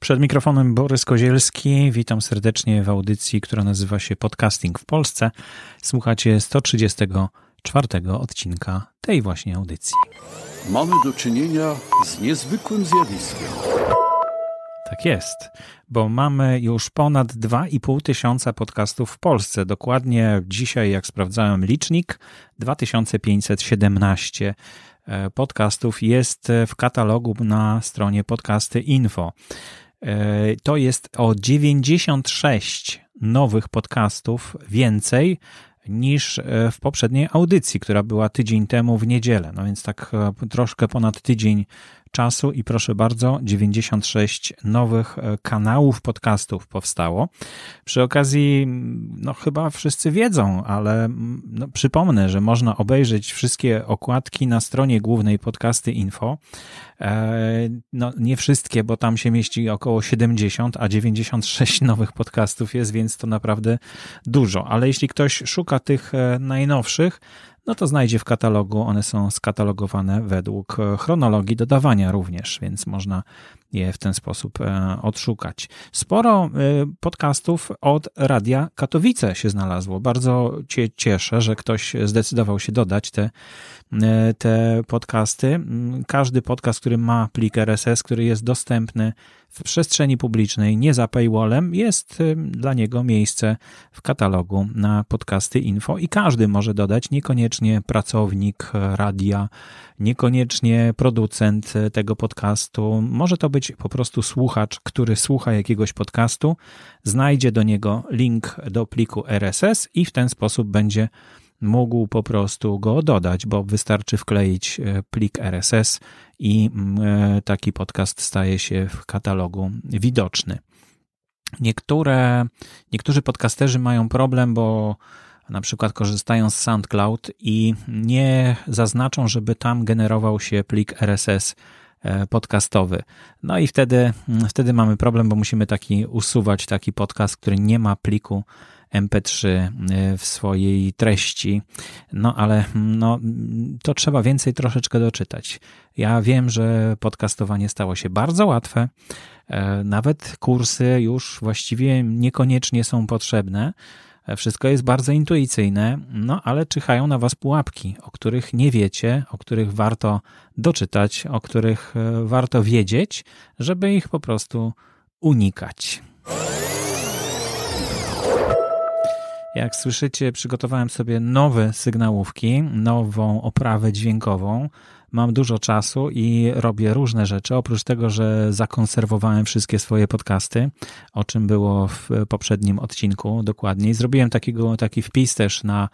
Przed mikrofonem Borys Kozielski. Witam serdecznie w audycji, która nazywa się Podcasting w Polsce. Słuchacie 134 odcinka tej właśnie audycji. Mamy do czynienia z niezwykłym zjawiskiem. Tak jest, bo mamy już ponad 2,5 tysiąca podcastów w Polsce. Dokładnie dzisiaj, jak sprawdzałem licznik, 2517 e, podcastów jest w katalogu na stronie podcasty info. E, to jest o 96 nowych podcastów więcej niż e, w poprzedniej audycji, która była tydzień temu w niedzielę. No więc tak e, troszkę ponad tydzień czasu i proszę bardzo, 96 nowych e, kanałów podcastów powstało. Przy okazji, no chyba wszyscy wiedzą, ale no, przypomnę, że można obejrzeć wszystkie okładki na stronie głównej podcasty info. E, no nie wszystkie, bo tam się mieści około 70, a 96 nowych podcastów jest, więc to naprawdę dużo. Ale jeśli ktoś szuka tych e, najnowszych, no to znajdzie w katalogu. One są skatalogowane według chronologii dodawania również, więc można je w ten sposób e, odszukać. Sporo e, podcastów od Radia Katowice się znalazło. Bardzo cię cieszę, że ktoś zdecydował się dodać te, e, te podcasty. Każdy podcast, który ma plik RSS, który jest dostępny w przestrzeni publicznej, nie za paywallem, jest dla niego miejsce w katalogu na podcasty info i każdy może dodać, niekoniecznie pracownik radia, niekoniecznie producent tego podcastu. Może to być po prostu słuchacz, który słucha jakiegoś podcastu, znajdzie do niego link do pliku RSS i w ten sposób będzie mógł po prostu go dodać, bo wystarczy wkleić e, plik RSS i mm, e, taki podcast staje się w katalogu widoczny. Niektóre, niektórzy podcasterzy mają problem, bo na przykład korzystają z SoundCloud i nie zaznaczą, żeby tam generował się plik RSS podcastowy. No i wtedy, mm, wtedy mamy problem, bo musimy taki usuwać taki podcast, który nie ma pliku MP3 e, w swojej treści. No ale no, to trzeba więcej troszeczkę doczytać. Ja wiem, że podcastowanie stało się bardzo łatwe. E, nawet kursy już właściwie niekoniecznie są potrzebne. E, wszystko jest bardzo intuicyjne, no ale czyhają na Was pułapki, o których nie wiecie, o których warto doczytać, o których warto wiedzieć, żeby ich po prostu unikać. Jak słyszycie, przygotowałem sobie nowe sygnałówki, nową oprawę dźwiękową. Mam dużo czasu i robię różne rzeczy. Oprócz tego, że zakonserwowałem wszystkie swoje podcasty, o czym było w poprzednim odcinku dokładniej. Zrobiłem takiego, taki wpis też na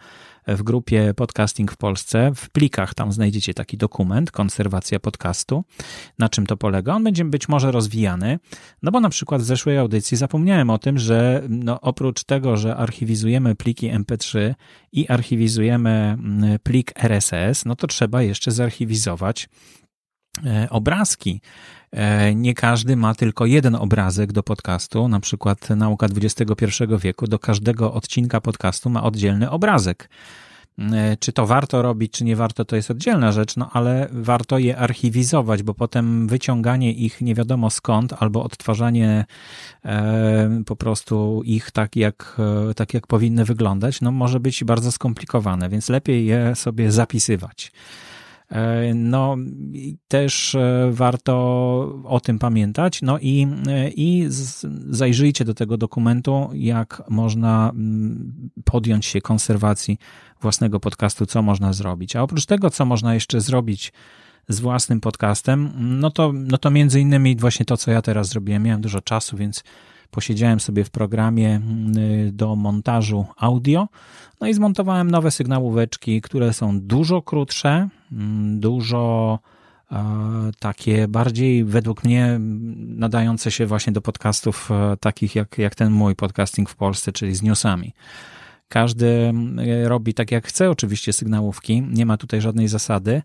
w grupie Podcasting w Polsce. W plikach tam znajdziecie taki dokument, konserwacja podcastu. Na czym to polega? On będzie być może rozwijany, no bo na przykład w zeszłej audycji zapomniałem o tym, że no oprócz tego, że archiwizujemy pliki MP3 i archiwizujemy mm, plik RSS, no to trzeba jeszcze zarchiwizować obrazki. E, nie każdy ma tylko jeden obrazek do podcastu, na przykład Nauka XXI wieku, do każdego odcinka podcastu ma oddzielny obrazek. E, czy to warto robić, czy nie warto, to jest oddzielna rzecz, no ale warto je archiwizować, bo potem wyciąganie ich nie wiadomo skąd, albo odtwarzanie e, po prostu ich tak jak, tak, jak powinny wyglądać, no może być bardzo skomplikowane, więc lepiej je sobie zapisywać. E, no, też e, warto o tym pamiętać. No i, e, i zajrzyjcie do tego dokumentu, jak można mm, podjąć się konserwacji własnego podcastu, co można zrobić. A oprócz tego, co można jeszcze zrobić z własnym podcastem, no to, no to między innymi właśnie to, co ja teraz zrobiłem. Miałem dużo czasu, więc posiedziałem sobie w programie mm, do montażu audio, no i zmontowałem nowe sygnałóweczki, które są dużo krótsze, mm, dużo e, takie bardziej według mnie nadające się właśnie do podcastów e, takich jak, jak ten mój podcasting w Polsce, czyli z newsami. Każdy mm, robi tak jak chce, oczywiście sygnałówki, nie ma tutaj żadnej zasady.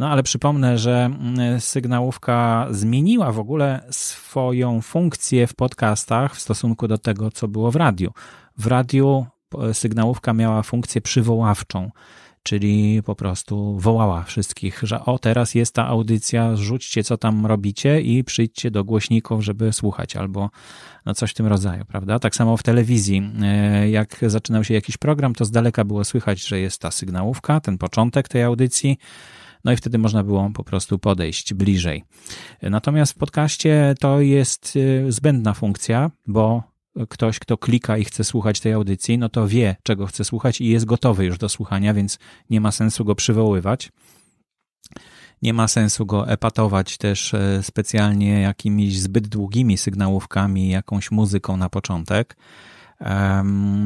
No ale przypomnę, że mm, sygnałówka zmieniła w ogóle swoją funkcję w podcastach w stosunku do tego, co było w radiu. W radiu sygnałówka miała funkcję przywoławczą. czyli po prostu wołała wszystkich, że o, teraz jest ta audycja, rzućcie co tam robicie i przyjdźcie do głośników, żeby słuchać, albo no coś w tym rodzaju, prawda? Tak samo w telewizji, e, jak zaczynał się jakiś program, to z daleka było słychać, że jest ta sygnałówka, ten początek tej audycji, no i wtedy można było po prostu podejść bliżej. Natomiast w podcaście to jest e, zbędna funkcja, bo ktoś, kto klika i chce słuchać tej audycji, no to wie, czego chce słuchać i jest gotowy już do słuchania, więc nie ma sensu go przywoływać. Nie ma sensu go epatować też e, specjalnie jakimiś zbyt długimi sygnałówkami, jakąś muzyką na początek.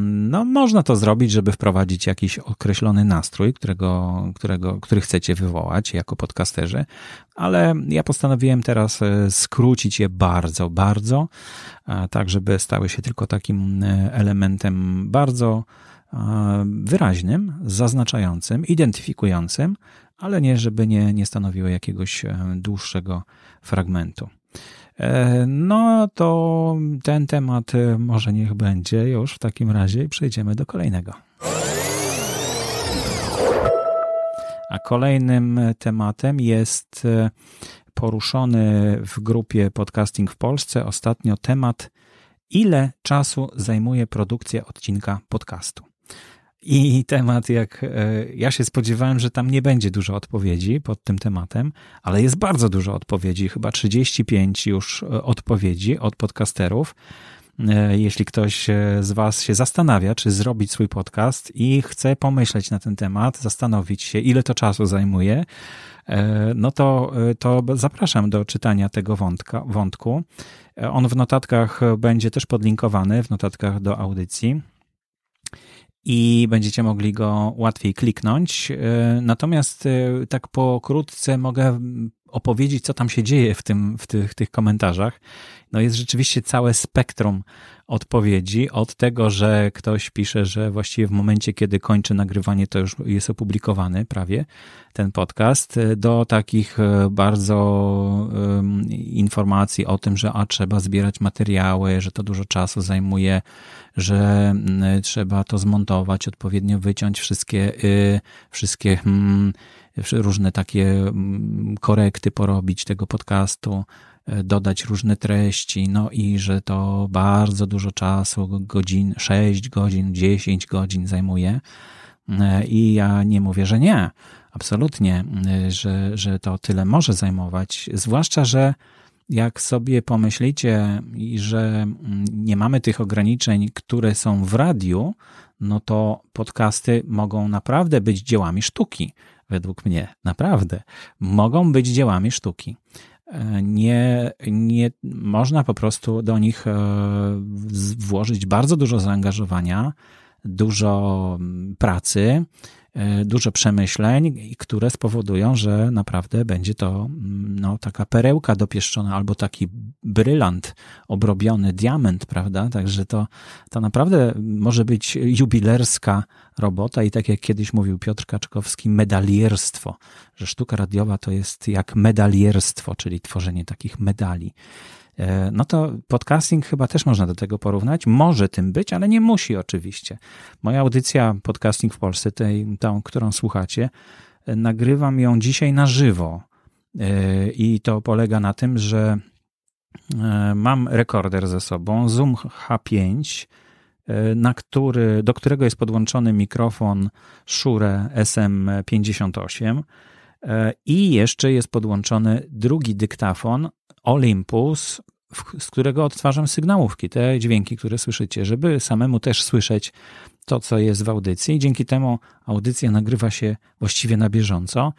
No, można to zrobić, żeby wprowadzić jakiś określony nastrój, którego, którego, który chcecie wywołać jako podcasterzy, ale ja postanowiłem teraz e, skrócić je bardzo, bardzo, tak żeby stały się tylko takim e, elementem bardzo wyraźnym, zaznaczającym, identyfikującym, ale nie, żeby nie, nie stanowiły jakiegoś e, dłuższego fragmentu. E, no to ten temat e, może niech będzie już w takim razie i przejdziemy do kolejnego. A kolejnym tematem jest poruszony w grupie Podcasting w Polsce ostatnio temat, ile czasu zajmuje produkcja odcinka podcastu. I temat, jak e, ja się spodziewałem, że tam nie będzie dużo odpowiedzi pod tym tematem, ale jest bardzo dużo odpowiedzi, chyba 35 już e, odpowiedzi od podcasterów. E, jeśli ktoś z Was się zastanawia, czy zrobić swój podcast i chce pomyśleć na ten temat, zastanowić się, ile to czasu zajmuje, no to, to zapraszam do czytania tego wątka, wątku. On w notatkach będzie też podlinkowany, w notatkach do audycji i będziecie mogli go łatwiej kliknąć. E, natomiast e, tak pokrótce mogę opowiedzieć, co tam się dzieje w, tym, w tych, tych komentarzach. No jest rzeczywiście całe spektrum odpowiedzi, od tego, że ktoś pisze, że właściwie w momencie, kiedy kończy nagrywanie, to już jest opublikowany prawie ten podcast, do takich e, bardzo um, informacji o tym, że a trzeba zbierać materiały, że to dużo czasu zajmuje, że trzeba to zmontować, odpowiednio wyciąć wszystkie, y, wszystkie hmm, różne takie korekty porobić tego podcastu, dodać różne treści, no i że to bardzo dużo czasu, godzin, 6 godzin, 10 godzin zajmuje. E, I ja nie mówię, że nie, absolutnie, e, że, że to tyle może zajmować, zwłaszcza, że jak sobie pomyślicie, że mm, nie mamy tych ograniczeń, które są w radiu, no to podcasty mogą naprawdę być dziełami sztuki według mnie, naprawdę, mogą być dziełami sztuki. E, nie, nie można po prostu do nich e, włożyć bardzo dużo zaangażowania, dużo pracy, E, dużo przemyśleń, które spowodują, że naprawdę będzie to mm, no, taka perełka dopieszczona albo taki brylant obrobiony, diament, prawda? Także to, to naprawdę może być jubilerska robota i tak jak kiedyś mówił Piotr Kaczkowski, medalierstwo, że sztuka radiowa to jest jak medalierstwo, czyli tworzenie takich medali. E, no to podcasting chyba też można do tego porównać. Może tym być, ale nie musi oczywiście. Moja audycja Podcasting w Polsce, tej, tą, którą słuchacie, e, nagrywam ją dzisiaj na żywo. E, I to polega na tym, że mam rekorder ze sobą, Zoom H5, na który, do którego jest podłączony mikrofon Shure SM58 i jeszcze jest podłączony drugi dyktafon Olympus, z którego odtwarzam sygnałówki, te dźwięki, które słyszycie, żeby samemu też słyszeć to, co jest w audycji. Dzięki temu audycja nagrywa się właściwie na bieżąco.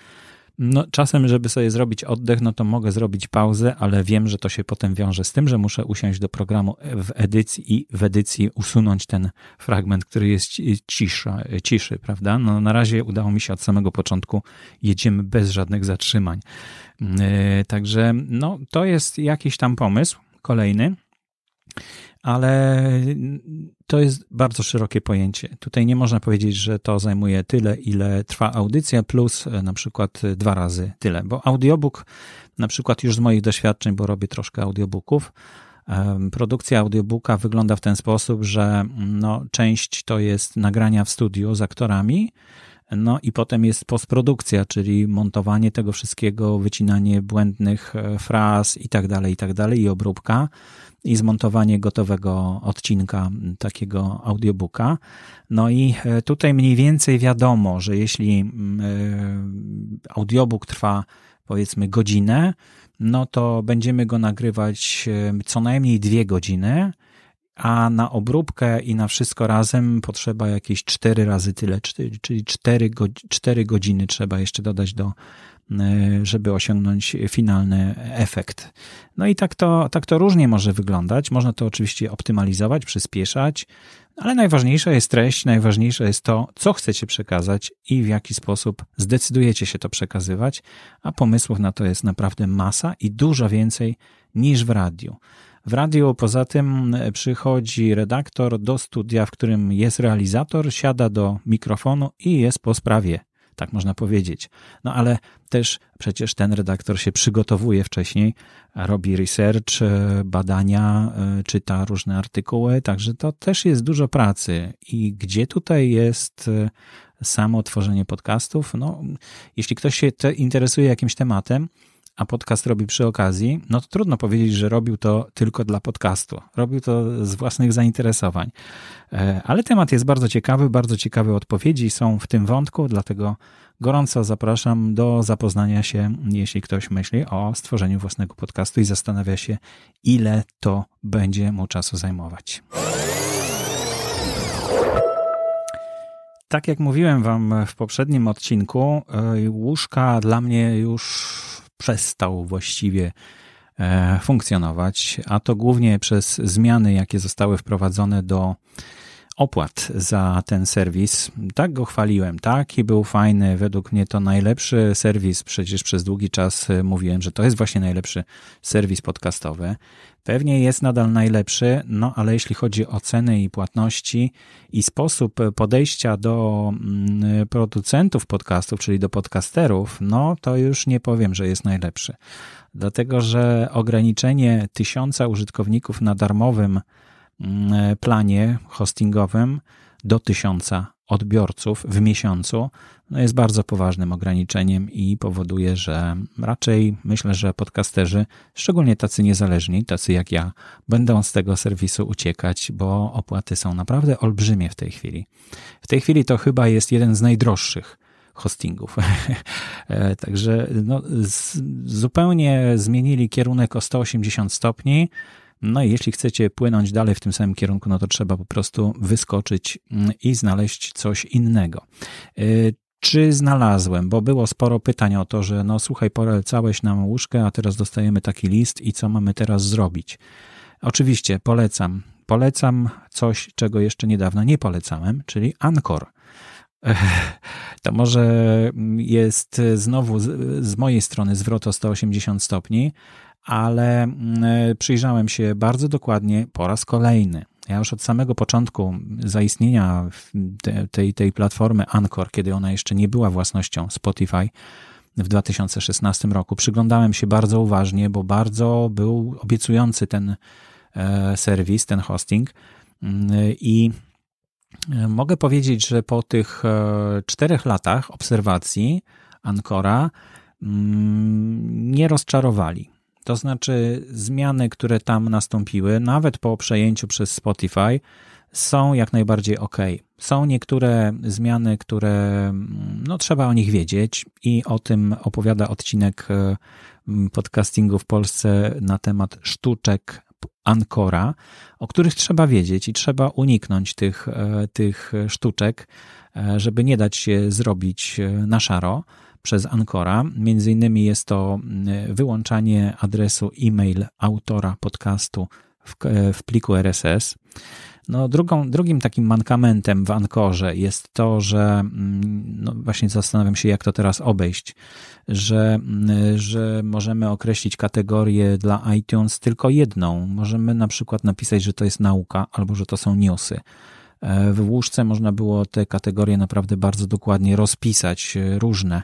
No, czasem, żeby sobie zrobić oddech, no to mogę zrobić pauzę, ale wiem, że to się potem wiąże z tym, że muszę usiąść do programu w edycji i w edycji usunąć ten fragment, który jest cisza, ciszy, prawda? No, na razie udało mi się od samego początku, jedziemy bez żadnych zatrzymań. Yy, także, no, to jest jakiś tam pomysł, kolejny ale to jest bardzo szerokie pojęcie. Tutaj nie można powiedzieć, że to zajmuje tyle, ile trwa audycja, plus e, na przykład dwa razy tyle, bo audiobook, na przykład już z moich doświadczeń, bo robię troszkę audiobooków, Produkcja audiobooka wygląda w ten sposób, że no, część to jest nagrania w studiu z aktorami, No i potem jest postprodukcja, czyli montowanie tego wszystkiego, wycinanie błędnych e, fraz i tak dalej, i tak dalej, i obróbka i zmontowanie gotowego odcinka takiego audiobooka. No i e, tutaj mniej więcej wiadomo, że jeśli audiobook trwa powiedzmy godzinę, no to będziemy go nagrywać co najmniej dwie godziny, a na obróbkę i na wszystko razem potrzeba jakieś cztery razy tyle, czyli cztery, cztery godziny trzeba jeszcze dodać do, e, żeby osiągnąć finalny efekt. No i tak to, tak to różnie może wyglądać. Można to oczywiście optymalizować, przyspieszać, ale najważniejsza jest treść, najważniejsze jest to, co chcecie przekazać i w jaki sposób zdecydujecie się to przekazywać, a pomysłów na to jest naprawdę masa i dużo więcej niż w radiu. W radiu poza tym przychodzi redaktor do studia, w którym jest realizator, siada do mikrofonu i jest po sprawie tak można powiedzieć. No ale też przecież ten redaktor się przygotowuje wcześniej, robi research, badania, e, czyta różne artykuły, także to też jest dużo pracy. I gdzie tutaj jest e, samo tworzenie podcastów? No, jeśli ktoś się interesuje jakimś tematem, a podcast robi przy okazji, no to trudno powiedzieć, że robił to tylko dla podcastu. Robił to z własnych zainteresowań. E, ale temat jest bardzo ciekawy, bardzo ciekawe odpowiedzi są w tym wątku, dlatego gorąco zapraszam do zapoznania się, jeśli ktoś myśli o stworzeniu własnego podcastu i zastanawia się, ile to będzie mu czasu zajmować. Tak jak mówiłem Wam w poprzednim odcinku, e, łóżka dla mnie już przestał właściwie e, funkcjonować, a to głównie przez zmiany, jakie zostały wprowadzone do opłat za ten serwis. Tak go chwaliłem, tak i był fajny. Według mnie to najlepszy serwis. Przecież przez długi czas e, mówiłem, że to jest właśnie najlepszy serwis podcastowy. Pewnie jest nadal najlepszy, no ale jeśli chodzi o ceny i płatności i sposób podejścia do mm, producentów podcastów, czyli do podcasterów, no to już nie powiem, że jest najlepszy. Dlatego, że ograniczenie tysiąca użytkowników na darmowym planie hostingowym do tysiąca odbiorców w miesiącu no jest bardzo poważnym ograniczeniem i powoduje, że raczej myślę, że podcasterzy, szczególnie tacy niezależni, tacy jak ja, będą z tego serwisu uciekać, bo opłaty są naprawdę olbrzymie w tej chwili. W tej chwili to chyba jest jeden z najdroższych hostingów. E, także no, z, zupełnie zmienili kierunek o 180 stopni. No i jeśli chcecie płynąć dalej w tym samym kierunku, no to trzeba po prostu wyskoczyć mm, i znaleźć coś innego. E, czy znalazłem, bo było sporo pytań o to, że no słuchaj, polecałeś nam łóżkę, a teraz dostajemy taki list i co mamy teraz zrobić? Oczywiście polecam. Polecam coś, czego jeszcze niedawno nie polecałem, czyli Anchor. To może jest znowu z, z mojej strony zwrot o 180 stopni, ale mm, przyjrzałem się bardzo dokładnie po raz kolejny. Ja już od samego początku zaistnienia tej, tej platformy Anchor, kiedy ona jeszcze nie była własnością Spotify, w 2016 roku. Przyglądałem się bardzo uważnie, bo bardzo był obiecujący ten e, serwis, ten hosting. Mm, I e, mogę powiedzieć, że po tych e, czterech latach obserwacji Ancora mm, nie rozczarowali. To znaczy, zmiany, które tam nastąpiły, nawet po przejęciu przez Spotify, są jak najbardziej ok. Są niektóre zmiany, które no, trzeba o nich wiedzieć, i o tym opowiada odcinek e, podcastingu w Polsce na temat sztuczek Ancora, o których trzeba wiedzieć i trzeba uniknąć tych, e, tych sztuczek, e, żeby nie dać się zrobić na szaro przez Ancora. Między innymi jest to wyłączanie adresu e-mail autora podcastu w, w pliku RSS. No, drugą, drugim takim mankamentem w Ankorze jest to, że no właśnie zastanawiam się, jak to teraz obejść, że, że możemy określić kategorię dla iTunes tylko jedną. Możemy na przykład napisać, że to jest nauka albo że to są newsy. E, w łóżce można było te kategorie naprawdę bardzo dokładnie rozpisać, e, różne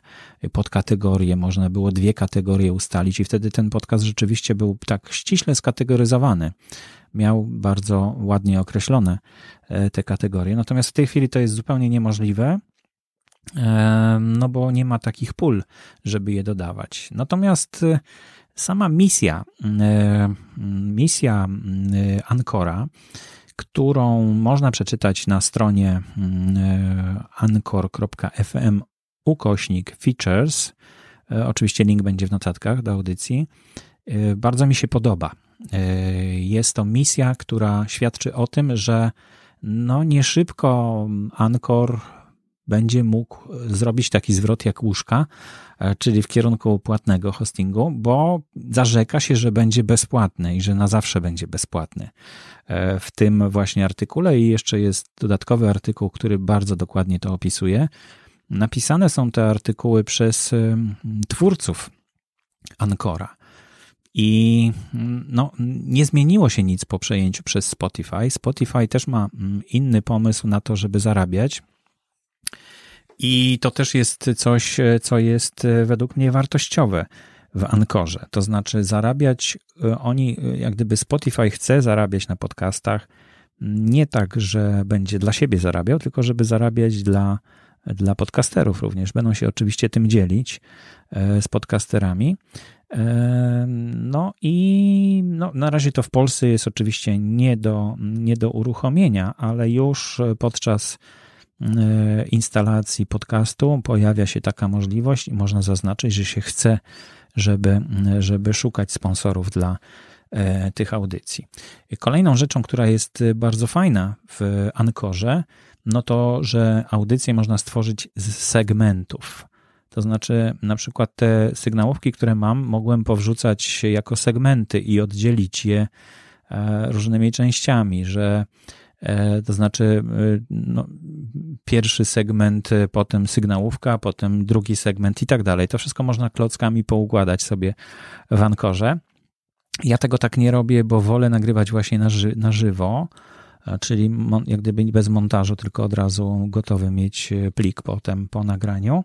podkategorie, można było dwie kategorie ustalić i wtedy ten podcast rzeczywiście był tak ściśle skategoryzowany. Miał bardzo ładnie określone e, te kategorie. Natomiast w tej chwili to jest zupełnie niemożliwe. no bo nie ma takich pól, żeby je dodawać. Natomiast sama misja, misja Ancora, którą można przeczytać na stronie anchor.fm ukośnik features, oczywiście link będzie w notatkach do audycji, bardzo mi się podoba. Jest to misja, która świadczy o tym, że no nie szybko Anchor będzie mógł zrobić taki zwrot jak łóżka, e, czyli w kierunku płatnego hostingu, bo zarzeka się, że będzie bezpłatny i że na zawsze będzie bezpłatny. E, w tym właśnie artykule i jeszcze jest dodatkowy artykuł, który bardzo dokładnie to opisuje. Napisane są te artykuły przez twórców Ancora. I no, nie zmieniło się nic po przejęciu przez Spotify. Spotify też ma inny pomysł na to, żeby zarabiać. I to też jest coś, co jest e, według mnie wartościowe w Ankorze. To znaczy, zarabiać, e, oni, e, jak gdyby Spotify chce zarabiać na podcastach, nie tak, że będzie dla siebie zarabiał, tylko żeby zarabiać dla, dla podcasterów również. Będą się oczywiście tym dzielić z podcasterami. No i no, na razie to w Polsce jest oczywiście nie do, nie do uruchomienia, ale już podczas E, instalacji podcastu pojawia się taka możliwość i można zaznaczyć, że się chce, żeby, żeby szukać sponsorów dla e, tych audycji. Kolejną rzeczą, która jest bardzo fajna w Ankorze, no to, że audycje można stworzyć z segmentów. To znaczy, na przykład te sygnałówki, które mam, mogłem powrzucać jako segmenty i oddzielić je e, różnymi częściami, że E, to znaczy, e, no, pierwszy segment, e, potem sygnałówka, potem drugi segment i tak dalej. To wszystko można klockami poukładać sobie w Ankorze. Ja tego tak nie robię, bo wolę nagrywać właśnie na, ży na żywo, czyli jak gdyby bez montażu, tylko od razu gotowy mieć plik potem po nagraniu.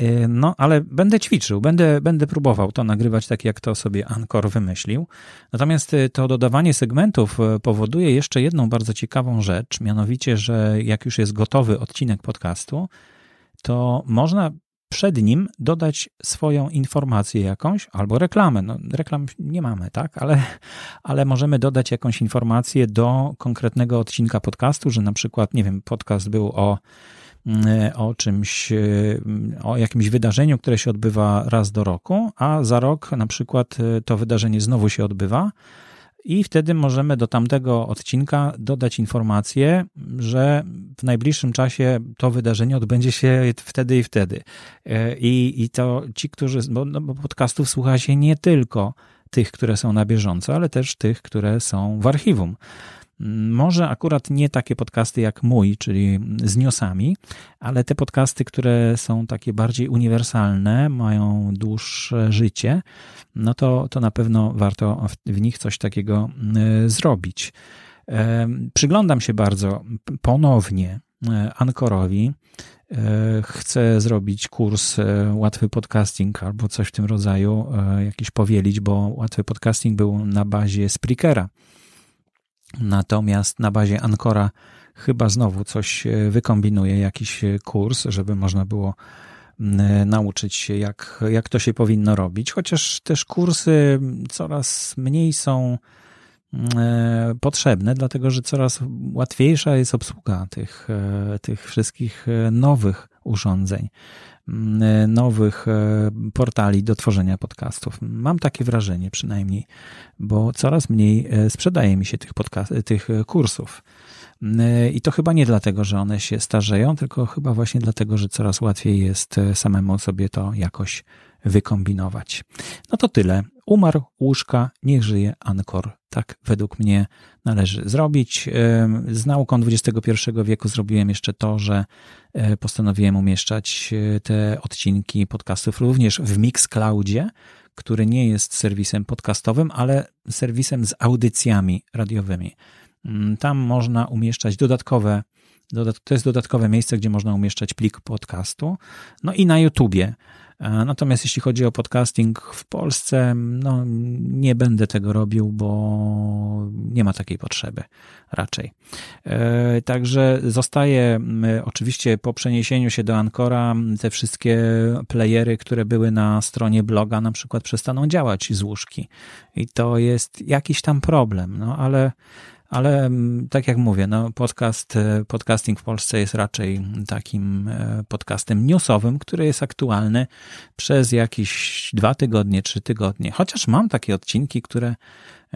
Y, no, ale będę ćwiczył, będę, będę próbował to nagrywać tak, jak to sobie Anchor wymyślił. Natomiast y, to dodawanie segmentów y, powoduje jeszcze jedną bardzo ciekawą rzecz, mianowicie, że jak już jest gotowy odcinek podcastu, to można przed nim dodać swoją informację jakąś albo reklamę. No, reklam nie mamy, tak, ale, ale możemy dodać jakąś informację do konkretnego odcinka podcastu, że na przykład, nie wiem, podcast był o o czymś, e, o jakimś wydarzeniu, które się odbywa raz do roku, a za rok na przykład e, to wydarzenie znowu się odbywa. I wtedy możemy do tamtego odcinka dodać informację, że w najbliższym czasie to wydarzenie odbędzie się wtedy i wtedy. I, i to ci, którzy, bo, no, bo podcastów słucha się nie tylko tych, które są na bieżąco, ale też tych, które są w archiwum. Może akurat nie takie podcasty jak mój, czyli z niosami, ale te podcasty, które są takie bardziej uniwersalne, mają dłuższe życie, no to, to na pewno warto w nich coś takiego e, zrobić. E, przyglądam się bardzo ponownie e, Ankorowi. Chcę zrobić kurs Łatwy Podcasting albo coś w tym rodzaju, jakiś powielić, bo Łatwy Podcasting był na bazie Spreakera Natomiast na bazie Ancora chyba znowu coś e, wykombinuje, jakiś e, kurs, żeby można było e, nauczyć się, jak, jak to się powinno robić. Chociaż też kursy coraz mniej są potrzebne, dlatego że coraz łatwiejsza jest obsługa tych, tych wszystkich nowych urządzeń. E, nowych e, portali do tworzenia podcastów. Mam takie wrażenie przynajmniej, bo coraz mniej e, sprzedaje mi się tych, podcast- tych kursów. I to chyba nie dlatego, że one się starzeją, tylko chyba właśnie dlatego, że coraz łatwiej jest samemu sobie to jakoś wykombinować. No to tyle. Umarł łóżka, niech żyje Ankor. Tak według mnie należy zrobić. Z nauką XXI wieku zrobiłem jeszcze to, że e, postanowiłem umieszczać e, te odcinki podcastów również w Mixcloudzie, który nie jest serwisem podcastowym, ale serwisem z audycjami radiowymi. Mm, tam można umieszczać dodatkowe, to jest dodatkowe miejsce, gdzie można umieszczać plik podcastu. No i na YouTubie Natomiast jeśli chodzi o podcasting w Polsce, no nie będę tego robił, bo nie ma takiej potrzeby raczej. Także zostaje oczywiście po przeniesieniu się do Ancora te wszystkie playery, które były na stronie bloga, na przykład przestaną działać z łóżki. I to jest jakiś tam problem, no ale ale mm, tak jak mówię, no podcast, e, podcasting w Polsce jest raczej takim e, podcastem newsowym, który jest aktualny przez jakieś dwa tygodnie, trzy tygodnie. Chociaż mam takie odcinki, które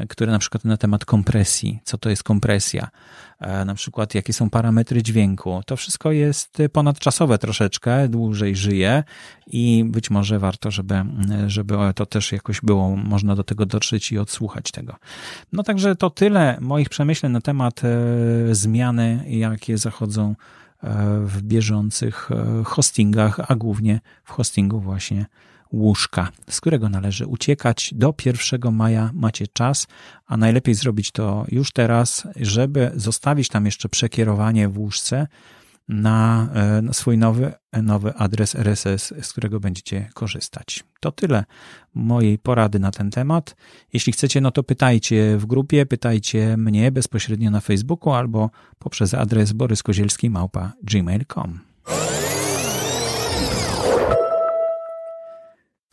które na przykład na temat kompresji, co to jest kompresja, e, na przykład jakie są parametry dźwięku. To wszystko jest ponadczasowe troszeczkę, dłużej żyje i być może warto, żeby, żeby to też jakoś było, można do tego dotrzeć i odsłuchać tego. No także to tyle moich przemyśleń na temat e, zmiany, jakie zachodzą e, w bieżących hostingach, a głównie w hostingu właśnie łóżka, z którego należy uciekać. Do 1 maja macie czas, a najlepiej zrobić to już teraz, żeby zostawić tam jeszcze przekierowanie w łóżce na, e, na swój nowy, nowy adres RSS, z którego będziecie korzystać. To tyle mojej porady na ten temat. Jeśli chcecie, no to pytajcie w grupie, pytajcie mnie bezpośrednio na Facebooku albo poprzez adres boryskozielski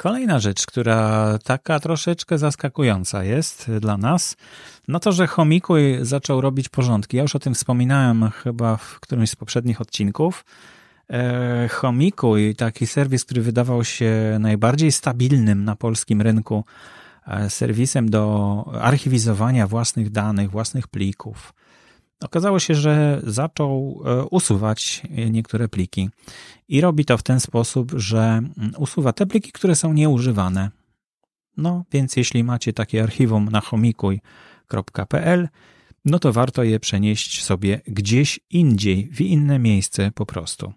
Kolejna rzecz, która taka troszeczkę zaskakująca jest dla nas, no to, że Homikuj zaczął robić porządki. Ja już o tym wspominałem chyba w którymś z poprzednich odcinków. E, Homikuj, taki serwis, który wydawał się najbardziej stabilnym na polskim rynku, e, serwisem do archiwizowania własnych danych, własnych plików. Okazało się, że zaczął e, usuwać niektóre pliki i robi to w ten sposób, że mm, usuwa te pliki, które są nieużywane. No, więc jeśli macie takie archiwum na chomikuj.pl, no to warto je przenieść sobie gdzieś indziej, w inne miejsce po prostu.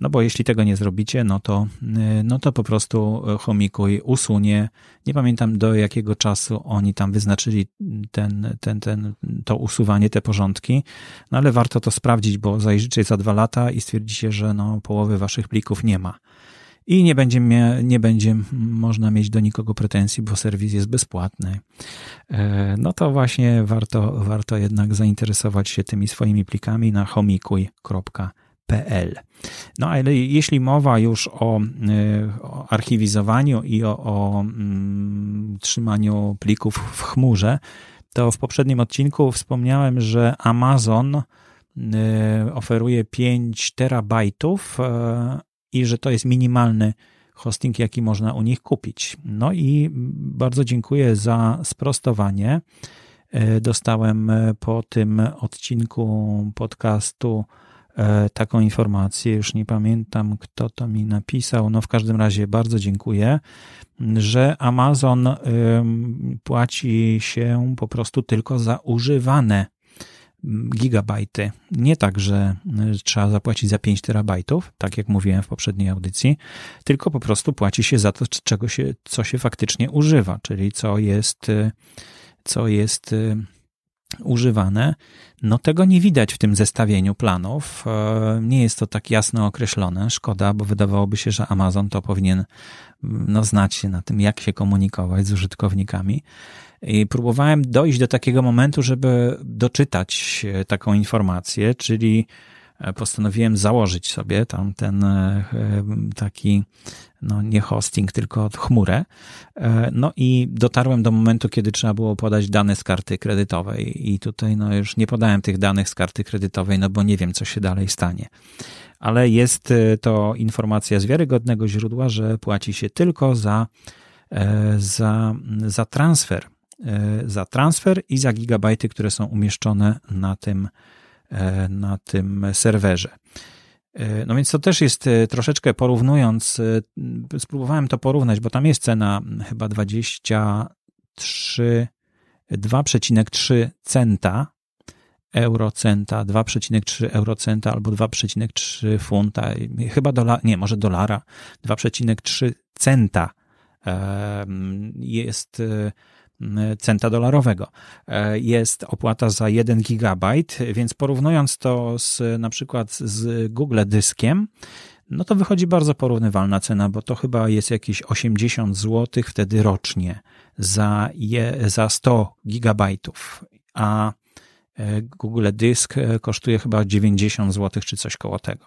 No bo jeśli tego nie zrobicie, no to, y, no to po prostu Homikuj usunie. Nie pamiętam do jakiego czasu oni tam wyznaczyli ten, ten, ten, to usuwanie, te porządki, no ale warto to sprawdzić, bo zajrzycie za dwa lata i stwierdzicie, że no połowy waszych plików nie ma i nie będzie, nie będzie można mieć do nikogo pretensji, bo serwis jest bezpłatny. E, no to właśnie warto, warto jednak zainteresować się tymi swoimi plikami na homikuj.pl. No ale jeśli mowa już o, e, o archiwizowaniu i o, o mm, trzymaniu plików w chmurze, to w poprzednim odcinku wspomniałem, że Amazon e, oferuje 5 terabajtów i że to jest minimalny hosting, jaki można u nich kupić. No i bardzo dziękuję za sprostowanie. E, dostałem e, po tym odcinku podcastu e, taką informację, już nie pamiętam kto to mi napisał, no w każdym razie bardzo dziękuję, że Amazon płaci się po prostu tylko za używane gigabajty. Nie tak, że trzeba zapłacić za 5 terabajtów, tak jak mówiłem w poprzedniej audycji, tylko po prostu płaci się za to, czego się, co się faktycznie używa, czyli co jest, co jest y, używane. No tego nie widać w tym zestawieniu planów. E, nie jest to tak jasno określone. Szkoda, bo wydawałoby się, że Amazon to powinien no, znać się na tym, jak się komunikować z użytkownikami. I próbowałem dojść do takiego momentu, żeby doczytać e, taką informację, czyli e, postanowiłem założyć sobie tam ten e, taki, no nie hosting, tylko chmurę. No i dotarłem do momentu, kiedy trzeba było podać dane z karty kredytowej i tutaj no już nie podałem tych danych z karty kredytowej, no bo nie wiem, co się dalej stanie. Ale jest to informacja z wiarygodnego źródła, że płaci się tylko za, za, za transfer za transfer i za gigabajty, które są umieszczone na tym, e, na tym serwerze. E, no więc to też jest troszeczkę porównując, spróbowałem to porównać, bo tam jest cena chyba 23, 2,3 centa, eurocenta, 2,3 eurocenta albo 2,3 funta, chyba dolar, nie, może dolara, 2,3 centa jest centa dolarowego. E, jest opłata za 1 gigabajt, więc porównując to z, na przykład z Google Dyskiem, no to wychodzi bardzo porównywalna cena, bo to chyba jest jakieś 80 zł wtedy rocznie za, je, za 100 gigabajtów, a e, Google Dysk e, kosztuje chyba 90 zł czy coś koło tego.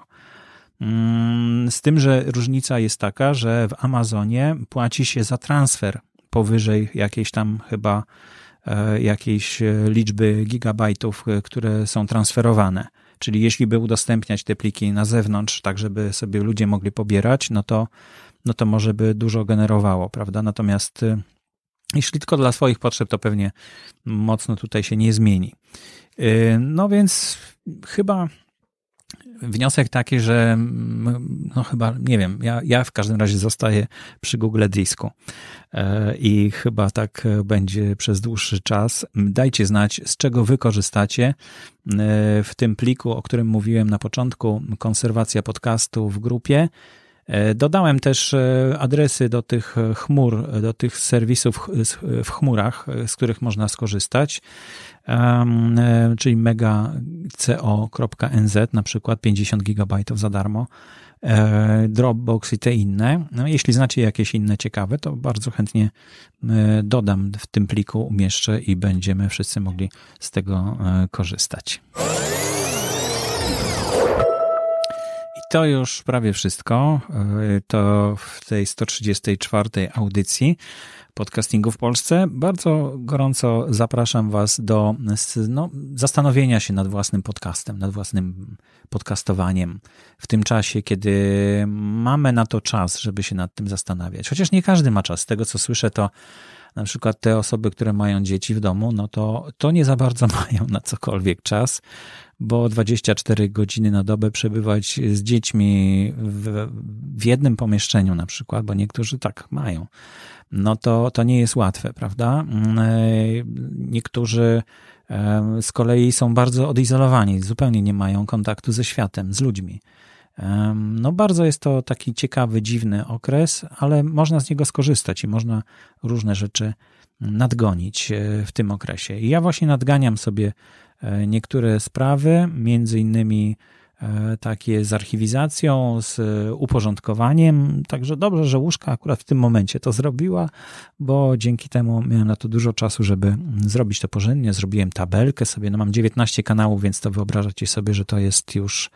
Mm, z tym, że różnica jest taka, że w Amazonie płaci się za transfer powyżej jakiejś tam chyba e, jakiejś liczby gigabajtów, które są transferowane. Czyli jeśli by udostępniać te pliki na zewnątrz, tak żeby sobie ludzie mogli pobierać, no to, no to może by dużo generowało, prawda? Natomiast jeśli tylko dla swoich potrzeb, to pewnie mocno tutaj się nie zmieni. No więc chyba wniosek taki, że mm, no chyba, nie wiem, ja, ja w każdym razie zostaję przy Google Disku e, i chyba tak będzie przez dłuższy czas. Dajcie znać, z czego wy korzystacie e, w tym pliku, o którym mówiłem na początku, konserwacja podcastu w grupie. E, dodałem też adresy do tych chmur, do tych serwisów w chmurach, z których można skorzystać. E, czyli megaco.nz, na przykład 50 GB za darmo, e, Dropbox i te inne. No, jeśli znacie jakieś inne ciekawe, to bardzo chętnie e, dodam w tym pliku, umieszczę i będziemy wszyscy mogli z tego korzystać. To już prawie wszystko. To w tej 134 audycji podcastingu w Polsce. Bardzo gorąco zapraszam Was do no, zastanowienia się nad własnym podcastem, nad własnym podcastowaniem w tym czasie, kiedy mamy na to czas, żeby się nad tym zastanawiać. Chociaż nie każdy ma czas. Z tego, co słyszę, to na przykład te osoby, które mają dzieci w domu, no to, to nie za bardzo mają na cokolwiek czas, bo 24 godziny na dobę przebywać z dziećmi w, w jednym pomieszczeniu na przykład, bo niektórzy tak mają no to, to nie jest łatwe, prawda? Mm, e, niektórzy z kolei są bardzo odizolowani, zupełnie nie mają kontaktu ze światem, z ludźmi. No, bardzo jest to taki ciekawy, dziwny okres, ale można z niego skorzystać i można różne rzeczy nadgonić e, w tym okresie. I ja właśnie nadganiam sobie e, niektóre sprawy, między innymi E, takie z archiwizacją, z uporządkowaniem. Także dobrze, że łóżka akurat w tym momencie to zrobiła, bo dzięki temu miałem na to dużo czasu, żeby zrobić to porządnie. Zrobiłem tabelkę sobie, no mam 19 kanałów, więc to wyobrażacie sobie, że to jest już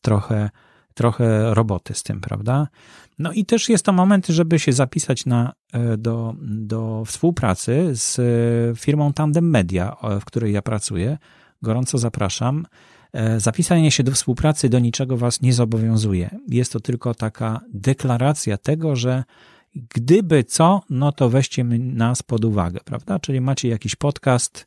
trochę, trochę roboty z tym, prawda? No i też jest to moment, żeby się zapisać na, e, do, do współpracy z firmą Tandem Media, w której ja pracuję. Gorąco zapraszam. E, zapisanie się do współpracy do niczego Was nie zobowiązuje. Jest to tylko taka deklaracja tego, że gdyby co, no to weźcie nas pod uwagę, prawda? Czyli macie jakiś podcast, e,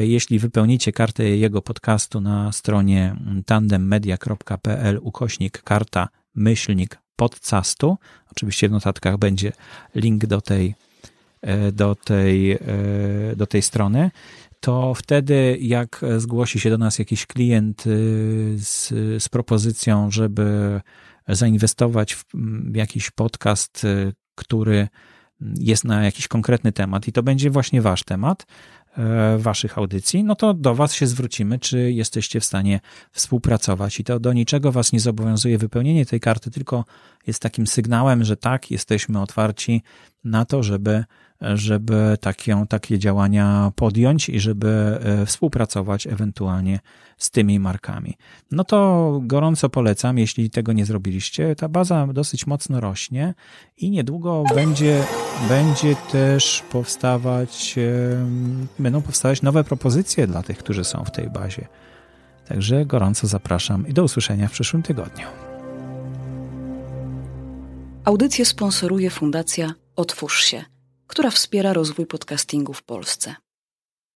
jeśli wypełnicie kartę jego podcastu na stronie tandemmedia.pl ukośnik karta myślnik podcastu, oczywiście w notatkach będzie link do tej, e, do tej, do tej strony, to wtedy, jak zgłosi się do nas jakiś klient z, z propozycją, żeby zainwestować w jakiś podcast, który jest na jakiś konkretny temat i to będzie właśnie wasz temat, e, waszych audycji, no to do was się zwrócimy, czy jesteście w stanie współpracować. I to do niczego was nie zobowiązuje wypełnienie tej karty, tylko jest takim sygnałem, że tak, jesteśmy otwarci na to, żeby żeby takie, takie działania podjąć i żeby e, współpracować ewentualnie z tymi markami. No to gorąco polecam, jeśli tego nie zrobiliście. Ta baza dosyć mocno rośnie i niedługo będzie, będzie też powstawać, będą powstawać nowe propozycje dla tych, którzy są w tej bazie. Także gorąco zapraszam i do usłyszenia w przyszłym tygodniu. Audycję sponsoruje Fundacja Otwórz się – która wspiera rozwój podcastingu w Polsce.